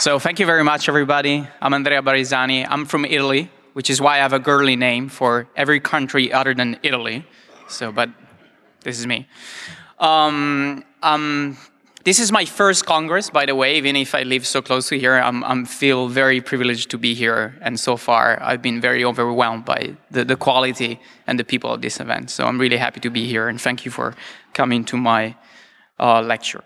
So thank you very much, everybody. I'm Andrea Barisani. I'm from Italy, which is why I have a girly name for every country other than Italy. So, but this is me. Um, um, this is my first Congress, by the way, even if I live so close to here. I'm feel very privileged to be here, and so far I've been very overwhelmed by the the quality and the people of this event. So I'm really happy to be here, and thank you for coming to my uh, lecture.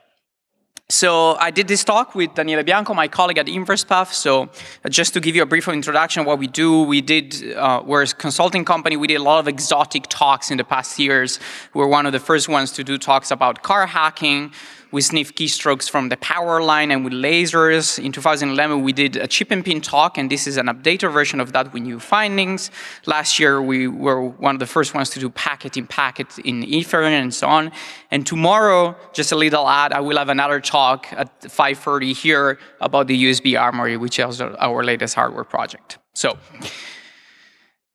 I did this talk with Daniele Bianco, my colleague at InversePath. So just to give you a brief introduction what we do, we did uh we're a consulting company. We did a lot of exotic talks in the past years. We're one of the first ones to do talks about car hacking. We sniff keystrokes from the power line and with lasers. In 2011, we did a chip and PIN talk, and this is an updated version of that with new findings. Last year, we were one of the first ones to do packet-in-packet in Ethernet and so on. And tomorrow, just a little ad, I will have another talk at 5:30 here about the USB Armory, which is our latest hardware project. So,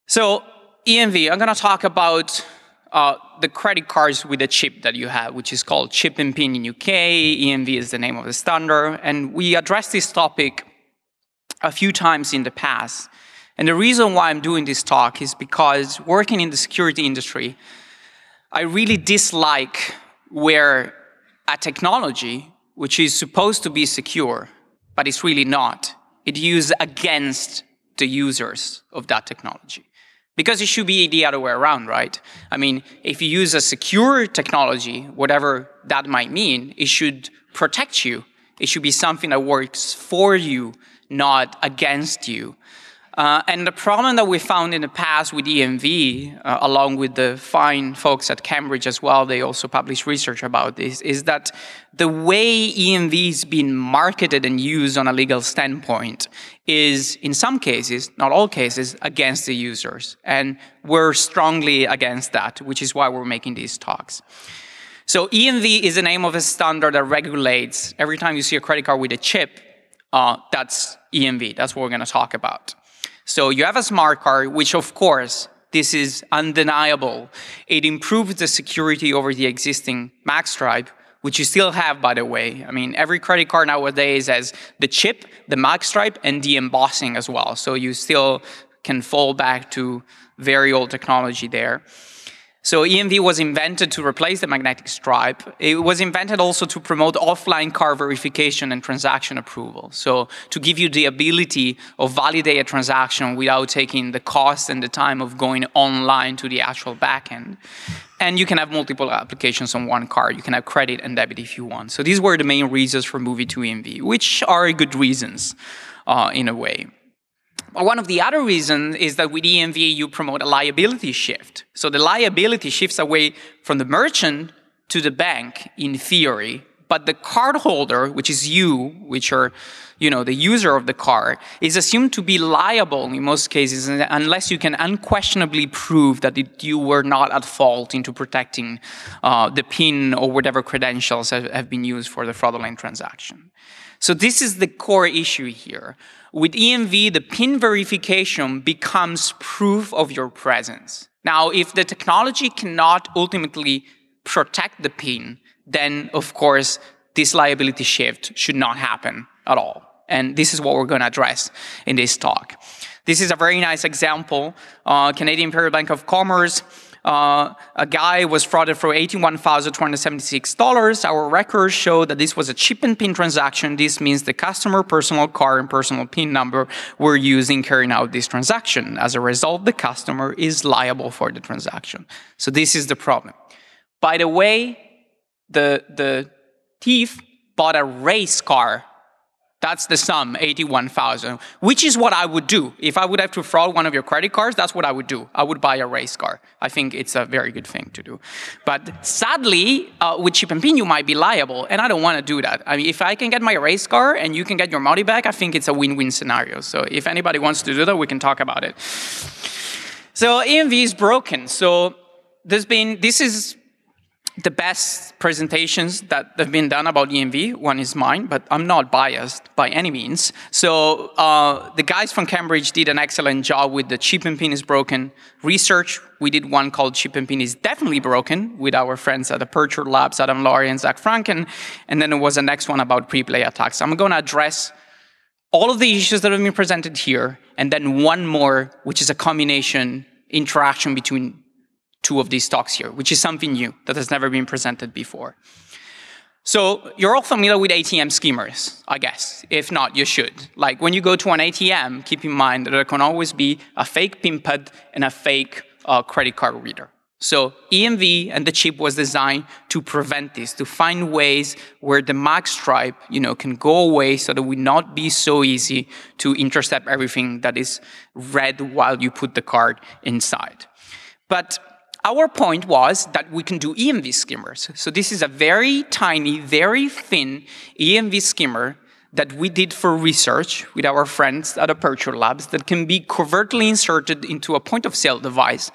so EMV, I'm gonna talk about Uh, the credit cards with a chip that you have, which is called chip and PIN in U.K. EMV is the name of the standard. And we addressed this topic a few times in the past. And the reason why I'm doing this talk is because working in the security industry, I really dislike where a technology which is supposed to be secure, but it's really not, it used against the users of that technology. Because it should be the other way around, right? I mean, if you use a secure technology, whatever that might mean, it should protect you. It should be something that works for you, not against you. Uh, and the problem that we found in the past with EMV, uh, along with the fine folks at Cambridge as well, they also published research about this, is that the way EMV is being marketed and used on a legal standpoint is, in some cases, not all cases, against the users. And we're strongly against that, which is why we're making these talks. So EMV is the name of a standard that regulates every time you see a credit card with a chip, uh, that's EMV. That's what we're gonna talk about. So you have a smart card, which of course, this is undeniable. It improves the security over the existing magstripe, which you still have, by the way. I mean, every credit card nowadays has the chip, the magstripe, and the embossing as well. So you still can fall back to very old technology there. EMV was invented to replace the magnetic stripe. It was invented also to promote offline card verification and transaction approval. So to give you the ability of validate a transaction without taking the cost and the time of going online to the actual backend. And You can have multiple applications on one card. You can have credit and debit if you want. So these were the main reasons for moving to EMV, which are good reasons uh, in a way. One of the other reasons is that with EMV, you promote a liability shift. So the liability shifts away from the merchant to the bank in theory, but the cardholder, which is you, which are, you know, the user of the card, is assumed to be liable in most cases unless you can unquestionably prove that you were not at fault into protecting uh, the PIN or whatever credentials have been used for the fraudulent transaction. So this is the core issue here. With EMV, the PIN verification becomes proof of your presence. Now, if the technology cannot ultimately protect the PIN, then of course, this liability shift should not happen at all. And this is what we're gonna address in this talk. This is a very nice example. Uh, Canadian Imperial Bank of Commerce, Uh, a guy was frauded for $81,276. Our records show that this was a chip and PIN transaction. This means the customer personal card and personal PIN number were used in carrying out this transaction. As a result, the customer is liable for the transaction. So this is the problem. By the way, the, the thief bought a race car. That's the sum, 81,000, which is what I would do. If I would have to fraud one of your credit cards, that's what I would do. I would buy a race car. I think it's a very good thing to do. But sadly, uh, with chip and PIN, you might be liable, and I don't wanna do that. I mean, if I can get my race car and you can get your money back, I think it's a win-win scenario. So if anybody wants to do that, we can talk about it. So EMV is broken. So there's been, this is the best presentations that have been done about EMV. One is mine, but I'm not biased by any means. So uh, the guys from Cambridge did an excellent job with the chip and PIN is broken research. We did one called Chip and PIN is definitely broken with our friends at Aperture Labs, Adam Laurie and Zac Franken. And then there was the next one about pre-play attacks. I'm gonna address all of the issues that have been presented here, and then one more, which is a combination interaction between two of these talks here, which is something new that has never been presented before. So you're all familiar with ATM skimmers, I guess. If not, you should. Like when you go to an ATM, keep in mind that there can always be a fake PIN pad and a fake uh, credit card reader. So EMV and the chip was designed to prevent this, to find ways where the mag stripe, you know, can go away so that it would not be so easy to intercept everything that is read while you put the card inside. But our point was that we can do EMV skimmers. So this is a very tiny, very thin EMV skimmer that we did for research with our friends at Aperture Labs that can be covertly inserted into a point of sale device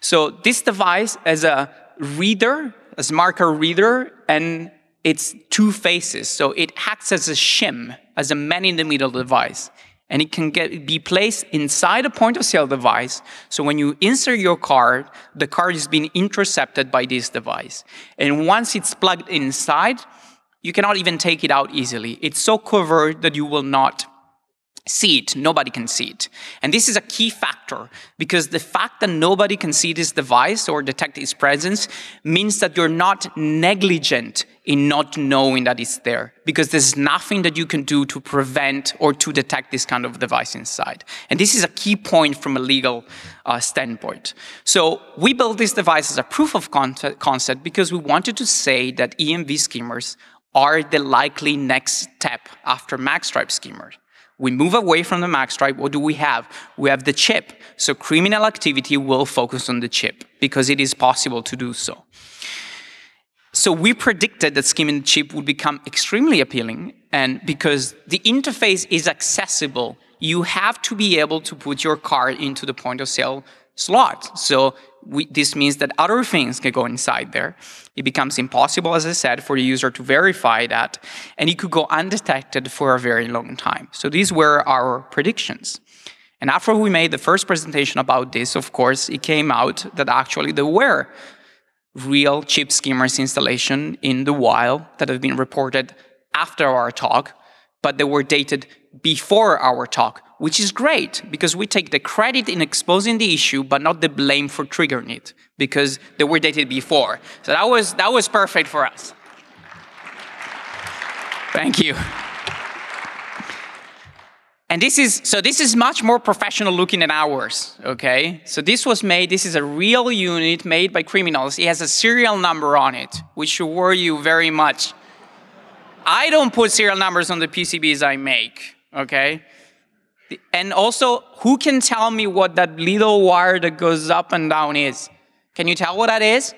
so this device has a reader, a card reader, and it's two faces. So it acts as a shim, as a man-in-the-middle device. And it can get, be placed inside a point of sale device. So when you insert your card, the card is being intercepted by this device. And once it's plugged inside, you cannot even take it out easily. It's so covered that you will not see it, nobody can see it. And this is a key factor because the fact that nobody can see this device or detect its presence means that you're not negligent in not knowing that it's there because there's nothing that you can do to prevent or to detect this kind of device inside. And this is a key point from a legal uh, standpoint. So we built this device as a proof of concept because we wanted to say that EMV skimmers are the likely next step after magstripe skimmers. We move away from the magstripe. What do we have? We have the chip. So criminal activity will focus on the chip because it is possible to do so. So we predicted that skimming the chip would become extremely appealing, and because the interface is accessible, you have to be able to put your card into the point of sale slot. So we, this means that other things can go inside there. It becomes impossible, as I said, for the user to verify that, and it could go undetected for a very long time. So these were our predictions. And after we made the first presentation about this, of course, it came out that actually there were real chip skimmers installation in the wild that have been reported after our talk, but they were dated before our talk which is great because we take the credit in exposing the issue, but not the blame for triggering it because they were dated before. So that was, that was perfect for us. Thank you. And this is, so this is much more professional looking than ours, okay? So this was made, this is a real unit made by criminals. It has a serial number on it, which should worry you very much. I don't put serial numbers on the PCBs I make, okay? And also, who can tell me what that little wire that goes up and down is? Can you tell what that is?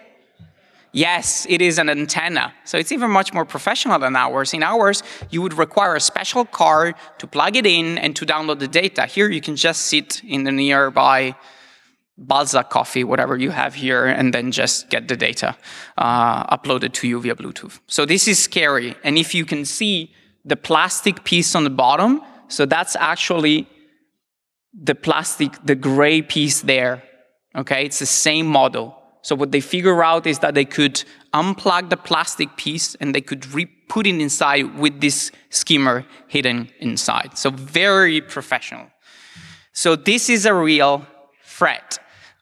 Yes, it is an antenna. So it's even much more professional than ours. In ours, you would require a special card to plug it in and to download the data. Here, you can just sit in the nearby Balzac coffee, whatever you have here, and then just get the data uh, uploaded to you via Bluetooth. So this is scary. And if you can see the plastic piece on the bottom, so that's actually the plastic, the gray piece there. Okay, it's the same model. So what they figure out is that they could unplug the plastic piece and they could re-put it inside with this skimmer hidden inside. So very professional. So this is a real threat.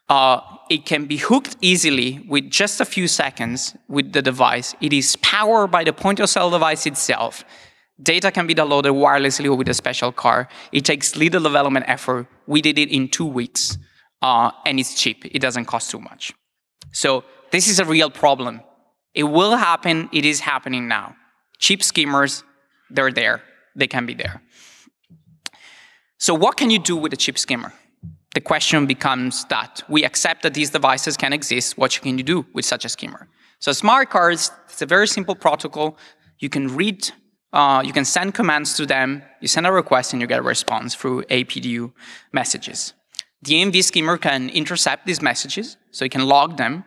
Uh, it can be hooked easily with just a few seconds with the device. It is powered by the point of sale device itself. Data can be downloaded wirelessly or with a special car. It takes little development effort. We did it in two weeks, uh, and it's cheap. It doesn't cost too much. So this is a real problem. It will happen. It is happening now. Cheap skimmers, they're there. They can be there. So what can you do with a cheap skimmer? The question becomes that we accept that these devices can exist. What can you do with such a skimmer? So smart cards, it's a very simple protocol. You can read uh, you can send commands to them, you send a request and you get a response through APDU messages. The EMV skimmer can intercept these messages, so it can log them,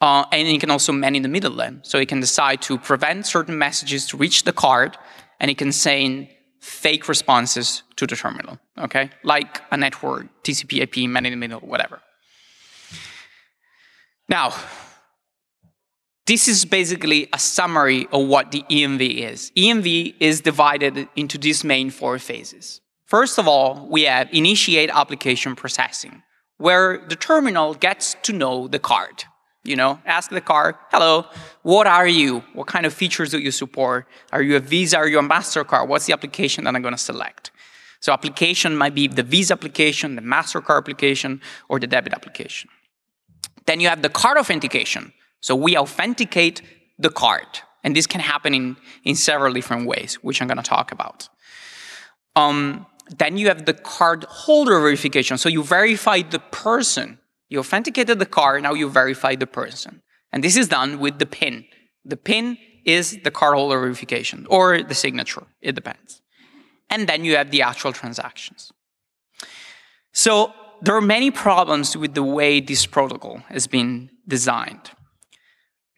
uh, and it can also man in the middle them. So it can decide to prevent certain messages to reach the card, and it can send fake responses to the terminal, okay? Like a network, TCP IP, man in the middle, whatever. Now, This is basically a summary of what the EMV is. EMV is divided into these main four phases. First of all, we have initiate application processing, where the terminal gets to know the card. You know, ask the card, hello, what are you? What kind of features do you support? Are you a Visa? Are you a MasterCard? What's the application that I'm going to select? So application might be the Visa application, the MasterCard application, or the debit application. Then you have the card authentication. So we authenticate the card. And this can happen in, in several different ways, which I'm going to talk about. Um, then you have the card holder verification. So you verify the person. You authenticated the card, now you verify the person. And this is done with the PIN. The PIN is the card holder verification or the signature, it depends. And then you have the actual transactions. So there are many problems with the way this protocol has been designed.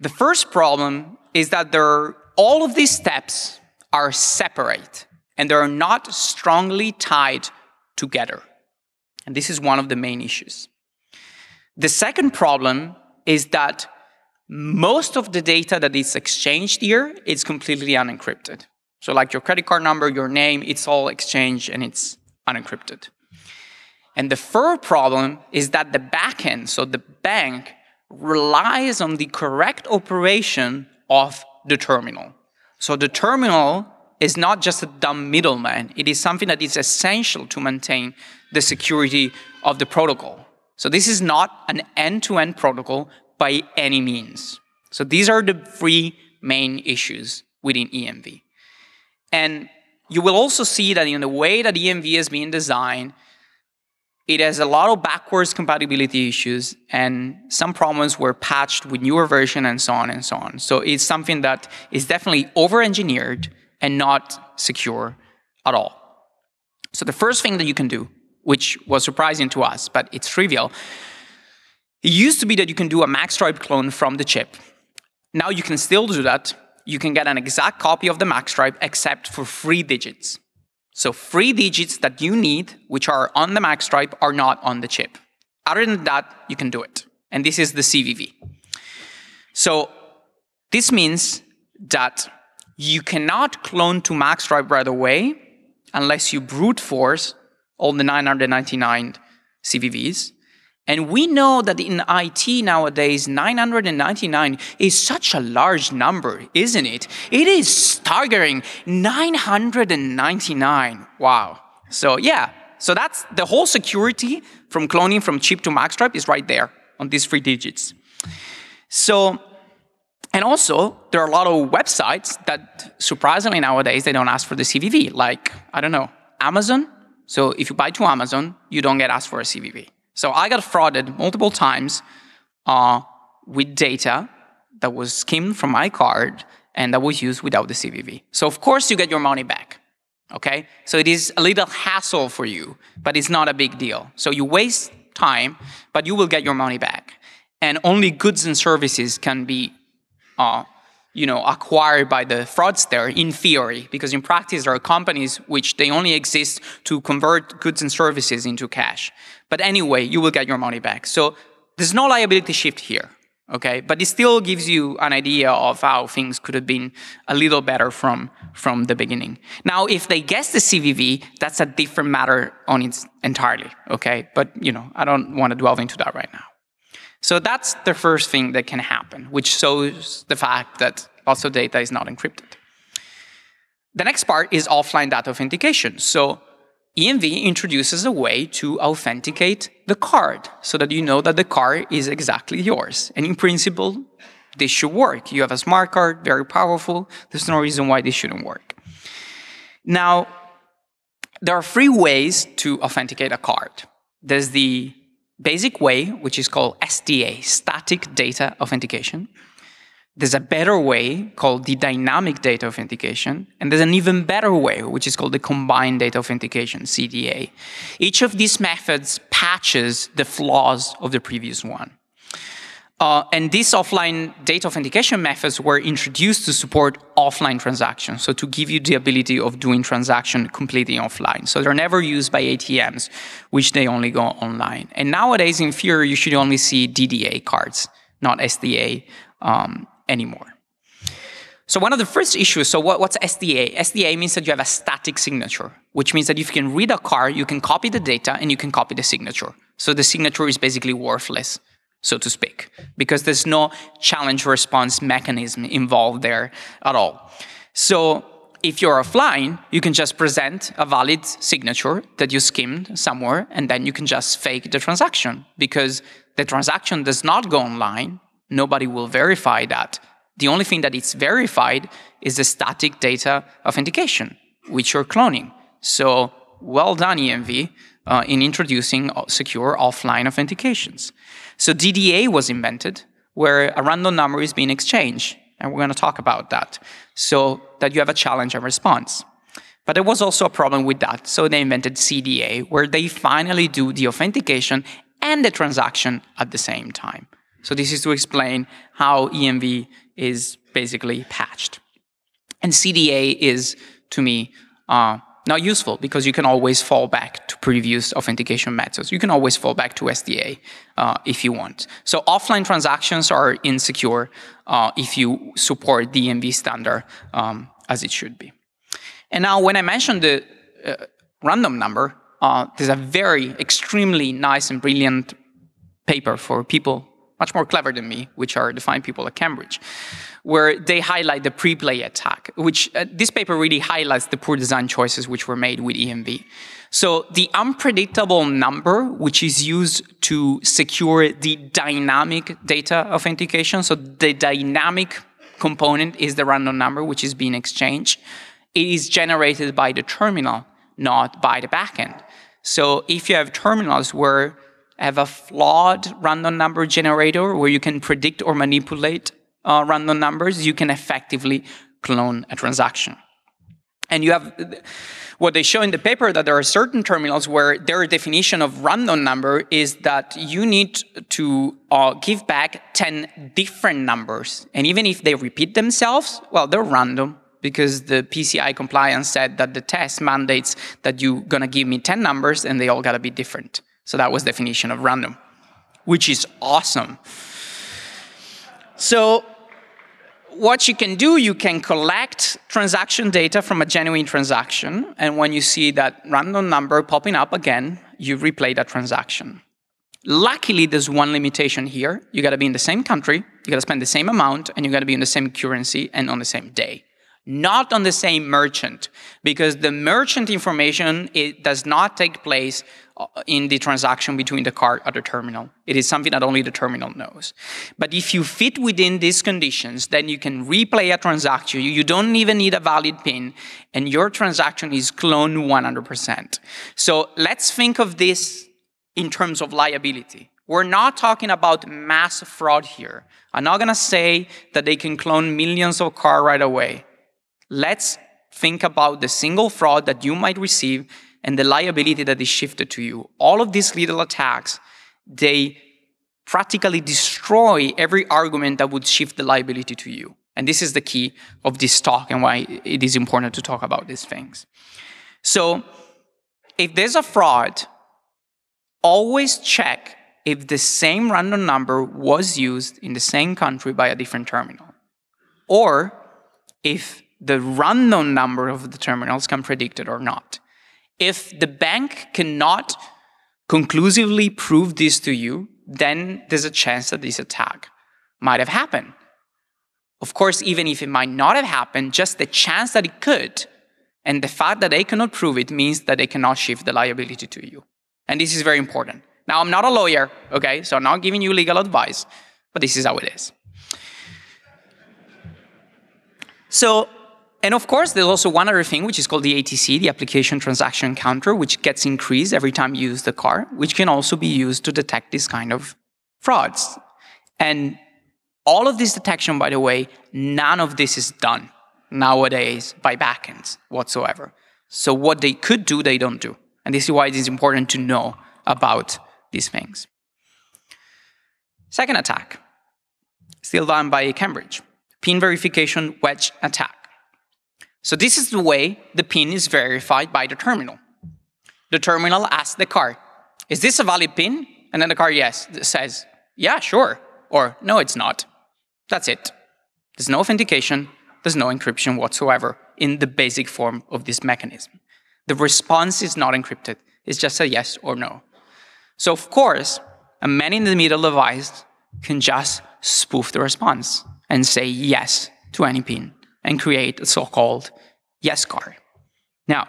The first problem is that there are, all of these steps are separate and they are not strongly tied together. And this is one of the main issues. The second problem is that most of the data that is exchanged here is completely unencrypted. So like your credit card number, your name, it's all exchanged and it's unencrypted. And the third problem is that the backend, so the bank, relies on the correct operation of the terminal. So the terminal is not just a dumb middleman, it is something that is essential to maintain the security of the protocol. So this is not an end-to-end protocol by any means. So these are the three main issues within EMV. And you will also see that in the way that EMV is being designed, it has a lot of backwards compatibility issues and some problems were patched with newer version and so on and so on. So it's something that is definitely over-engineered and not secure at all. So the first thing that you can do, which was surprising to us, but it's trivial, it used to be that you can do a MagStripe clone from the chip. Now you can still do that. You can get an exact copy of the MagStripe except for three digits. So three digits that you need, which are on the MagStripe, are not on the chip. Other than that, you can do it. And this is the CVV. So this means that you cannot clone to MagStripe right away unless you brute force all the 999 CVVs. And we know that in IT nowadays, 999 is such a large number, isn't it? It is staggering. 999. Wow. So yeah, so that's the whole security from cloning from chip to MagStripe is right there on these three digits. So, and also there are a lot of websites that surprisingly nowadays they don't ask for the CVV, like, I don't know, Amazon. So if you buy to Amazon, you don't get asked for a CVV. So I got frauded multiple times uh, with data that was skimmed from my card and that was used without the CVV. So of course you get your money back. Okay? So it is a little hassle for you, but it's not a big deal. So you waste time, but you will get your money back. And only goods and services can be uh, you know, acquired by the fraudster in theory, because in practice there are companies which they only exist to convert goods and services into cash. But anyway, you will get your money back. So there's no liability shift here, okay? But it still gives you an idea of how things could have been a little better from, from the beginning. Now, if they guess the CVV, that's a different matter on its entirely, okay? But, you know, I don't want to dwell into that right now. So that's the first thing that can happen, which shows the fact that of data is not encrypted. The next part is offline data authentication. So EMV introduces a way to authenticate the card so that you know that the card is exactly yours. And in principle, this should work. You have a smart card, very powerful. There's no reason why this shouldn't work. Now, there are three ways to authenticate a card. There's the basic way, which is called SDA, static data authentication. There's a better way called the dynamic data authentication, and there's an even better way, which is called the combined data authentication, CDA. Each of these methods patches the flaws of the previous one. Uh, and these offline data authentication methods were introduced to support offline transactions, so to give you the ability of doing transaction completely offline. So they're never used by ATMs, which they only go online. And nowadays, in theory, you should only see DDA cards, not SDA um, anymore. So one of the first issues, so what, what's SDA? SDA means that you have a static signature, which means that if you can read a car, you can copy the data and you can copy the signature. So the signature is basically worthless, so to speak, because there's no challenge response mechanism involved there at all. So if you're offline, you can just present a valid signature that you skimmed somewhere, and then you can just fake the transaction because the transaction does not go online. Nobody will verify that. The only thing that is verified is the static data authentication, which you're cloning. So well done, EMV, uh, in introducing secure offline authentications. So DDA was invented, where a random number is being exchanged, and we're going to talk about that, so that you have a challenge and response. But there was also a problem with that, so they invented CDA, where they finally do the authentication and the transaction at the same time. So this is to explain how EMV is basically patched. And CDA is, to me, uh, not useful because you can always fall back to previous authentication methods. You can always fall back to SDA uh, if you want. So offline transactions are insecure uh, if you support the EMV standard um, as it should be. And now when I mentioned the uh, random number, uh, there's a very extremely nice and brilliant paper for people much more clever than me, which are the fine people at Cambridge, where they highlight the pre-play attack, which uh, this paper really highlights the poor design choices which were made with EMV. So the unpredictable number, which is used to secure the dynamic data authentication, so the dynamic component is the random number which is being exchanged, it is generated by the terminal, not by the backend. So if you have terminals where have a flawed random number generator where you can predict or manipulate uh, random numbers, you can effectively clone a transaction. And you have what they show in the paper that there are certain terminals where their definition of random number is that you need to uh, give back 10 different numbers. And even if they repeat themselves, well, they're random because the PCI compliance said that the test mandates that you're gonna give me 10 numbers and they all gotta be different. So that was definition of random, which is awesome. So what you can do, you can collect transaction data from a genuine transaction, and when you see that random number popping up again, you replay that transaction. Luckily, there's one limitation here. You gotta be in the same country, you gotta spend the same amount, and you gotta be in the same currency and on the same day not on the same merchant, because the merchant information it does not take place uh, in the transaction between the card or the terminal. It is something that only the terminal knows. But if you fit within these conditions, then you can replay a transaction. You don't even need a valid PIN, and your transaction is cloned 100%. So let's think of this in terms of liability. We're not talking about mass fraud here. I'm not gonna say that they can clone millions of cars right away. Let's think about the single fraud that you might receive and the liability that is shifted to you. All of these little attacks, they practically destroy every argument that would shift the liability to you. And this is the key of this talk and why it is important to talk about these things. So, if there's a fraud, always check if the same random number was used in the same country by a different terminal. Or if the random number of the terminals can predict it or not. If the bank cannot conclusively prove this to you, then there's a chance that this attack might have happened. Of course, even if it might not have happened, just the chance that it could and the fact that they cannot prove it means that they cannot shift the liability to you. And this is very important. Now, I'm not a lawyer, okay, so I'm not giving you legal advice, but this is how it is. So, and of course, there's also one other thing, which is called the ATC, the application transaction counter, which gets increased every time you use the car, which can also be used to detect this kind of frauds. And all of this detection, by the way, none of this is done nowadays by backends whatsoever. So what they could do, they don't do. And this is why it is important to know about these things. Second attack, still done by Cambridge, pin verification wedge attack. So this is the way the PIN is verified by the terminal. The terminal asks the card, is this a valid PIN? And then the card, yes, says, yeah, sure. Or, no, it's not. That's it. There's no authentication, there's no encryption whatsoever in the basic form of this mechanism. The response is not encrypted, it's just a yes or no. So, of course, a man in the middle device can just spoof the response and say yes to any pin and create a so called yes card. Now,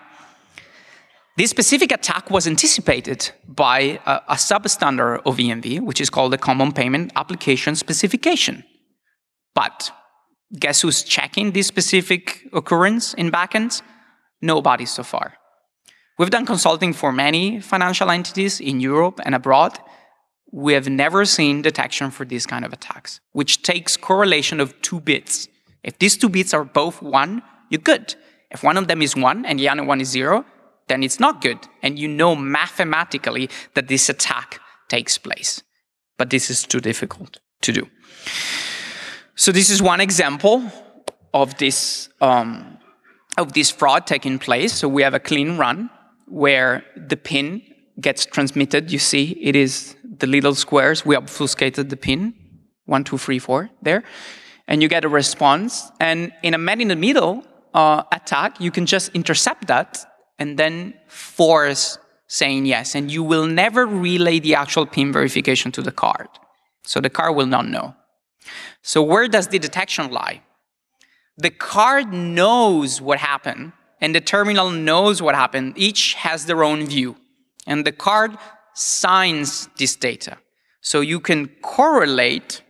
this specific attack was anticipated by a, a substandard of EMV, which is called the Common Payment Application Specification. But guess who's checking this specific occurrence in backends? Nobody so far. We've done consulting for many financial entities in Europe and abroad. We have never seen detection for these kind of attacks, which takes correlation of two bits. If these two bits are both one, you're good. If one of them is one and the other one is zero, then it's not good. And you know mathematically that this attack takes place. But this is too difficult to do. So this is one example of this um, of this fraud taking place. So we have a clean run where the pin gets transmitted. You see, it is the little squares. We obfuscated the pin, one, two, three, four, there, and you get a response. And in a man in the middle uh, attack, you can just intercept that and then force saying yes. And you will never relay the actual PIN verification to the card. So the card will not know. So where does the detection lie? The card knows what happened and the terminal knows what happened. Each has their own view. And the card signs this data. So you can correlate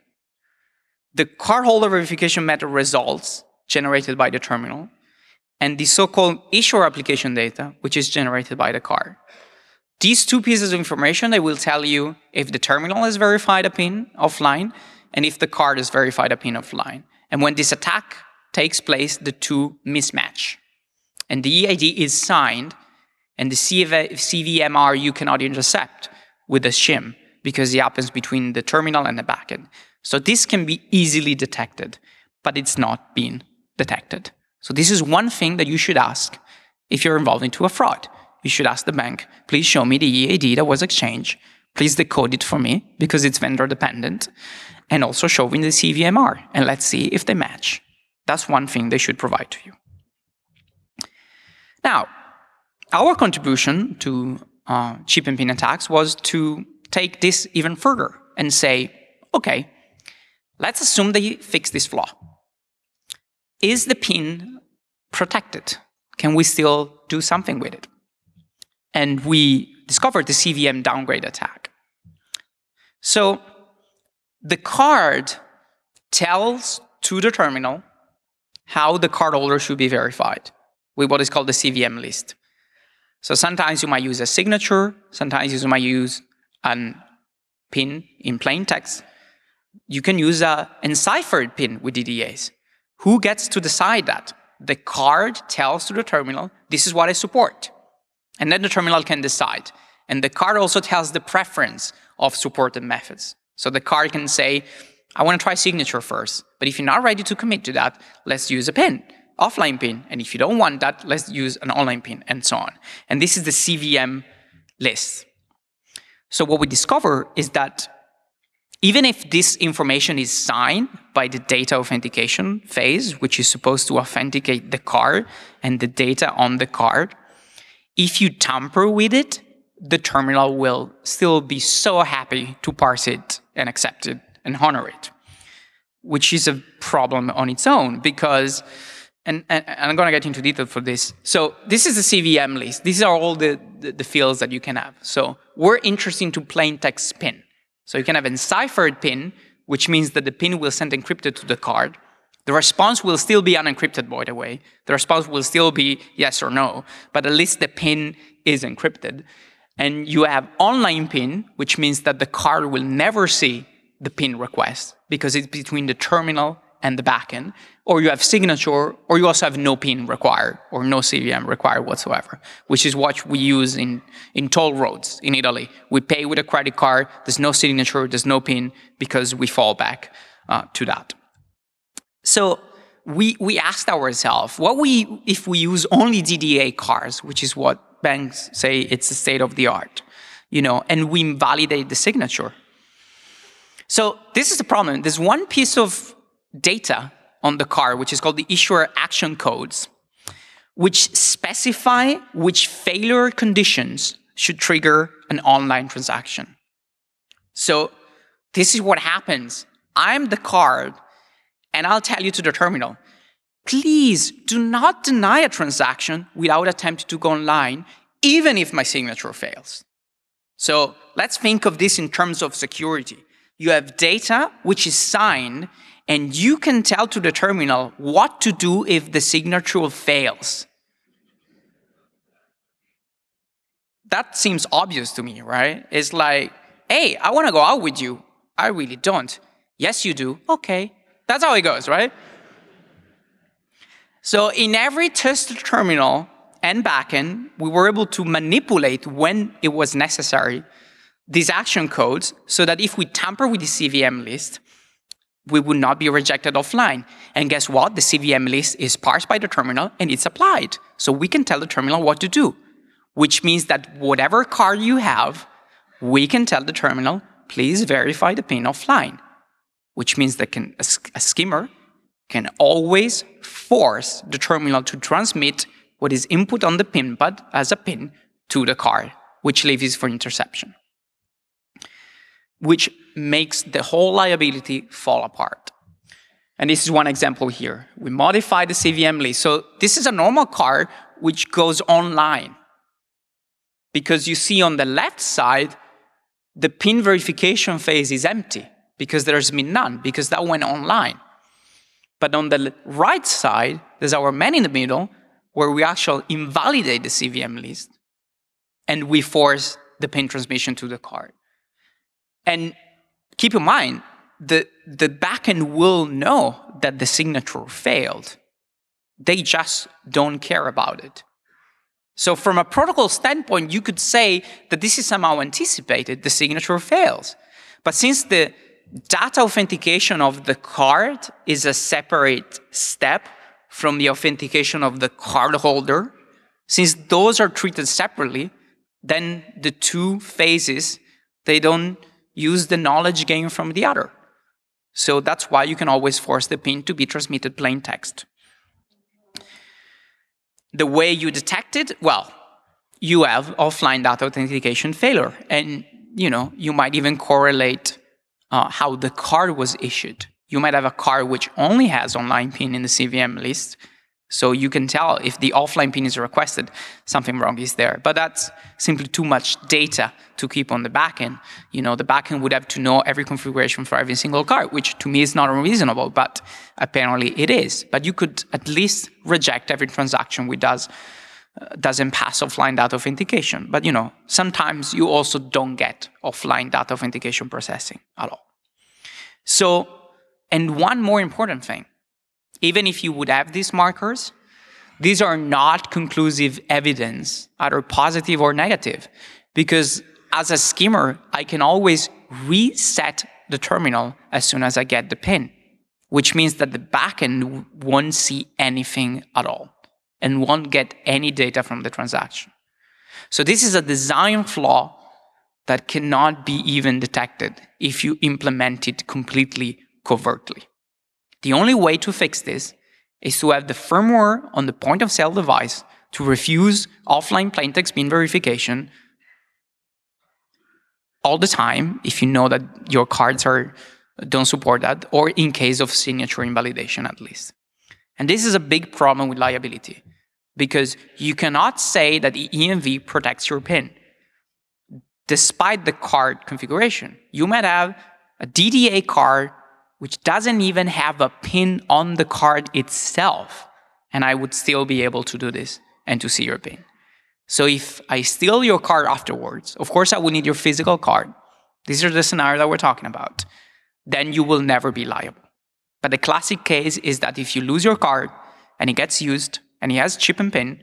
the cardholder verification method results generated by the terminal and the so-called issuer application data, which is generated by the card. These two pieces of information, they will tell you if the terminal has verified a PIN offline and if the card has verified a PIN offline. And when this attack takes place, the two mismatch. And the EID is signed, and the CVMR you cannot intercept with the shim because it happens between the terminal and the backend. So this can be easily detected, but it's not being detected. So this is one thing that you should ask if you're involved into a fraud. You should ask the bank, please show me the EAD that was exchanged. Please decode it for me because it's vendor dependent. And also show me the CVMR and let's see if they match. That's one thing they should provide to you. Now, our contribution to uh, chip and pin attacks was to take this even further and say, okay, let's assume they fix this flaw. Is the pin protected? Can we still do something with it? And we discovered the CVM downgrade attack. So the card tells to the terminal how the cardholder should be verified with what is called the CVM list. So sometimes you might use a signature, sometimes you might use a pin in plain text. You can use a enciphered pin with DDAs. Who gets to decide that? The card tells to the terminal, this is what I support. And then the terminal can decide. And the card also tells the preference of supported methods. So the card can say, I want to try signature first. But if you're not ready to commit to that, let's use a pin, offline pin. And if you don't want that, let's use an online pin, and so on. And this is the CVM list. So what we discover is that even if this information is signed by the data authentication phase, which is supposed to authenticate the card and the data on the card, if you tamper with it, the terminal will still be so happy to parse it and accept it and honor it, which is a problem on its own because, and, and I'm going to get into detail for this. So this is the CVM list. These are all the, the, the fields that you can have. So we're interested to plain text PIN. So you can have enciphered PIN, which means that the PIN will send encrypted to the card. The response will still be unencrypted, by the way. The response will still be yes or no, but at least the PIN is encrypted. And you have online PIN, which means that the card will never see the PIN request because it's between the terminal and the backend, or you have signature, or you also have no PIN required, or no CVM required whatsoever, which is what we use in, in toll roads in Italy. We pay with a credit card, there's no signature, there's no PIN, because we fall back uh, to that. So we, we asked ourselves, what we, if we use only DDA cards, which is what banks say it's the state of the art, you know, and we validate the signature. So this is the problem. There's one piece of data on the card, which is called the issuer action codes, which specify which failure conditions should trigger an online transaction. So this is what happens. I'm the card, and I'll tell you to the terminal, please do not deny a transaction without attempting to go online, even if my signature fails. So let's think of this in terms of security. You have data which is signed, and you can tell to the terminal what to do if the signature fails. That seems obvious to me, right? It's like, hey, I want to go out with you. I really don't. Yes, you do. Okay. That's how it goes, right? So in every test terminal and backend, we were able to manipulate when it was necessary these action codes so that if we tamper with the CVM list, we would not be rejected offline. And guess what? The CVM list is parsed by the terminal and it's applied. So we can tell the terminal what to do, which means that whatever card you have, we can tell the terminal, please verify the PIN offline, which means that can, a, a skimmer can always force the terminal to transmit what is input on the PIN pad as a PIN to the card, which leaves for interception, which makes the whole liability fall apart. And this is one example here. We modify the CVM list. So this is a normal card which goes online. Because you see on the left side, the PIN verification phase is empty because there's been none, because that went online. But on the right side, there's our man in the middle, where we actually invalidate the CVM list and we force the PIN transmission to the card. And keep in mind, the, the backend will know that the signature failed. They just don't care about it. So from a protocol standpoint, you could say that this is somehow anticipated, the signature fails. But since the data authentication of the card is a separate step from the authentication of the card holder, since those are treated separately, then the two phases, they don't use the knowledge gained from the other. So that's why you can always force the PIN to be transmitted plain text the way you detect it, well, you have offline data authentication failure. And, you know, you might even correlate uh, how the card was issued. You might have a card which only has online PIN in the CVM list, so you can tell if the offline pin is requested, something wrong is there. But that's simply too much data to keep on the backend. You know, the backend would have to know every configuration for every single card, which to me is not unreasonable, but apparently it is. But you could at least reject every transaction which does uh, doesn't pass offline data authentication. But you know, sometimes you also don't get offline data authentication processing at all. So, and one more important thing even if you would have these markers, these are not conclusive evidence, either positive or negative, because as a skimmer, I can always reset the terminal as soon as I get the pin, which means that the backend won't see anything at all and won't get any data from the transaction. So this is a design flaw that cannot be even detected if you implement it completely covertly. The only way to fix this is to have the firmware on the point of sale device to refuse offline plaintext PIN verification all the time if you know that your cards are don't support that or in case of signature invalidation at least. And this is a big problem with liability because you cannot say that the EMV protects your PIN despite the card configuration. You might have a DDA card which doesn't even have a pin on the card itself, and I would still be able to do this and to see your pin. So if I steal your card afterwards, of course I will need your physical card. These are the scenarios that we're talking about. Then you will never be liable. But the classic case is that if you lose your card and it gets used and it has chip and pin,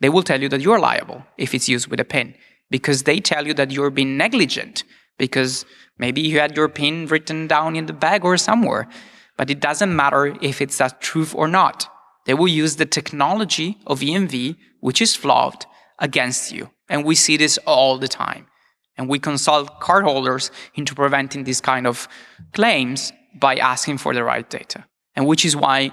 they will tell you that you're liable if it's used with a pin because they tell you that you're being negligent because maybe you had your pin written down in the bag or somewhere. But it doesn't matter if it's a truth or not. They will use the technology of EMV, which is flawed, against you. And we see this all the time. And we consult cardholders into preventing these kind of claims by asking for the right data. and which is why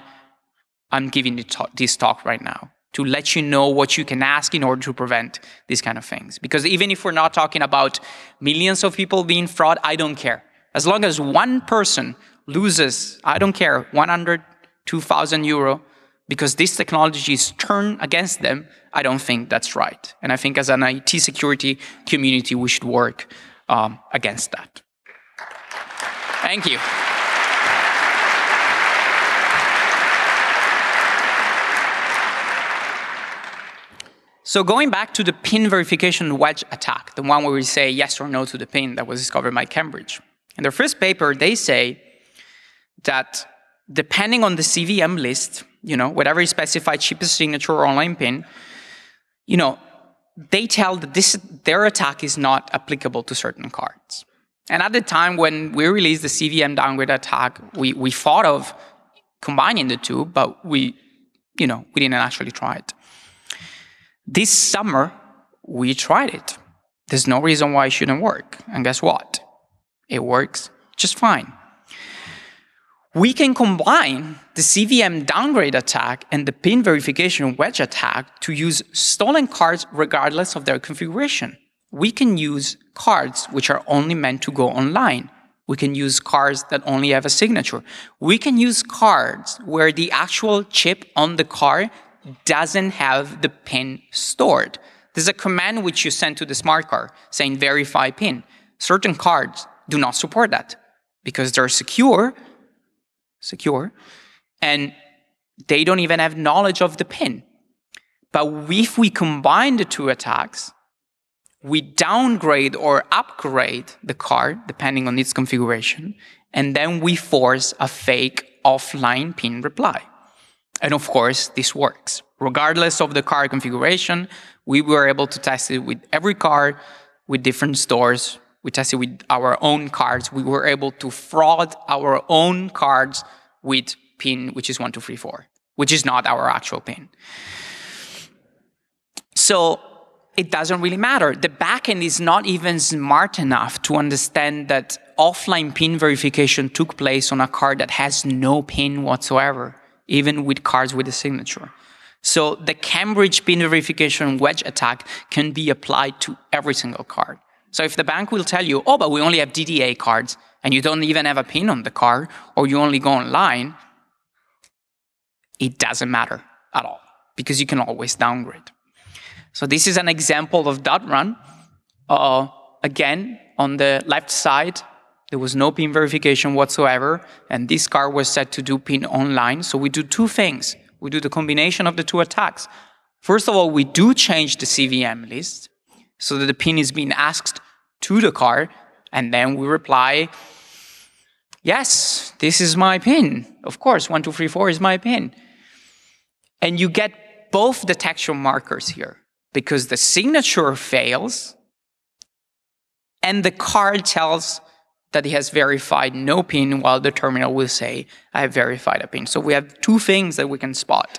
I'm giving this talk right now to let you know what you can ask in order to prevent these kind of things. Because even if we're not talking about millions of people being fraud, I don't care. As long as one person loses, I don't care, 100, 2,000 euro, because this technology is turned against them, I don't think that's right. And I think as an IT security community, we should work um, against that. Thank you. So going back to the pin verification wedge attack, the one where we say yes or no to the pin that was discovered by Cambridge. In their first paper, they say that depending on the CVM list, you know, whatever is specified cheapest signature or online pin, you know, they tell that this their attack is not applicable to certain cards. And at the time when we released the CVM downgrade attack, we, we thought of combining the two, but we, you know, we didn't actually try it. This summer, we tried it. There's no reason why it shouldn't work. And guess what? It works just fine. We can combine the CVM downgrade attack and the pin verification wedge attack to use stolen cards regardless of their configuration. We can use cards which are only meant to go online. We can use cards that only have a signature. We can use cards where the actual chip on the card doesn't have the pin stored. There's a command which you send to the smart card saying verify pin. Certain cards do not support that because they're secure, secure, and they don't even have knowledge of the pin. But if we combine the two attacks, we downgrade or upgrade the card depending on its configuration, and then we force a fake offline pin reply. And of course, this works. Regardless of the card configuration, we were able to test it with every card, with different stores. We tested with our own cards. We were able to fraud our own cards with PIN, which is 1234, which is not our actual PIN. So it doesn't really matter. The backend is not even smart enough to understand that offline PIN verification took place on a card that has no PIN whatsoever even with cards with a signature. So the Cambridge pin verification wedge attack can be applied to every single card. So if the bank will tell you, oh, but we only have DDA cards, and you don't even have a pin on the card, or you only go online, it doesn't matter at all, because you can always downgrade. So this is an example of that run. Uh, again, on the left side, there was no PIN verification whatsoever, and this card was set to do PIN online. So we do two things. We do the combination of the two attacks. First of all, we do change the CVM list so that the PIN is being asked to the card, and then we reply, yes, this is my PIN. Of course, 1234 is my PIN. And you get both detection markers here because the signature fails and the card tells that he has verified no pin while the terminal will say, I have verified a pin. So we have two things that we can spot.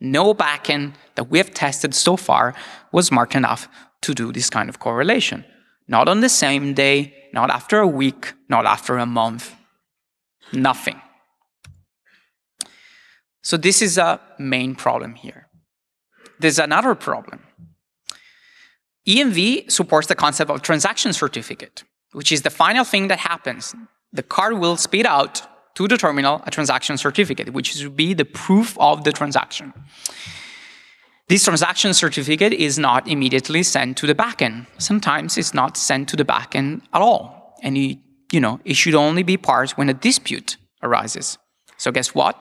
No backend that we have tested so far was smart enough to do this kind of correlation. Not on the same day, not after a week, not after a month. Nothing. So this is a main problem here. There's another problem. EMV supports the concept of transaction certificate which is the final thing that happens. The card will spit out to the terminal a transaction certificate, which will be the proof of the transaction. This transaction certificate is not immediately sent to the backend. Sometimes it's not sent to the backend at all. And it, you know, it should only be parsed when a dispute arises. So guess what?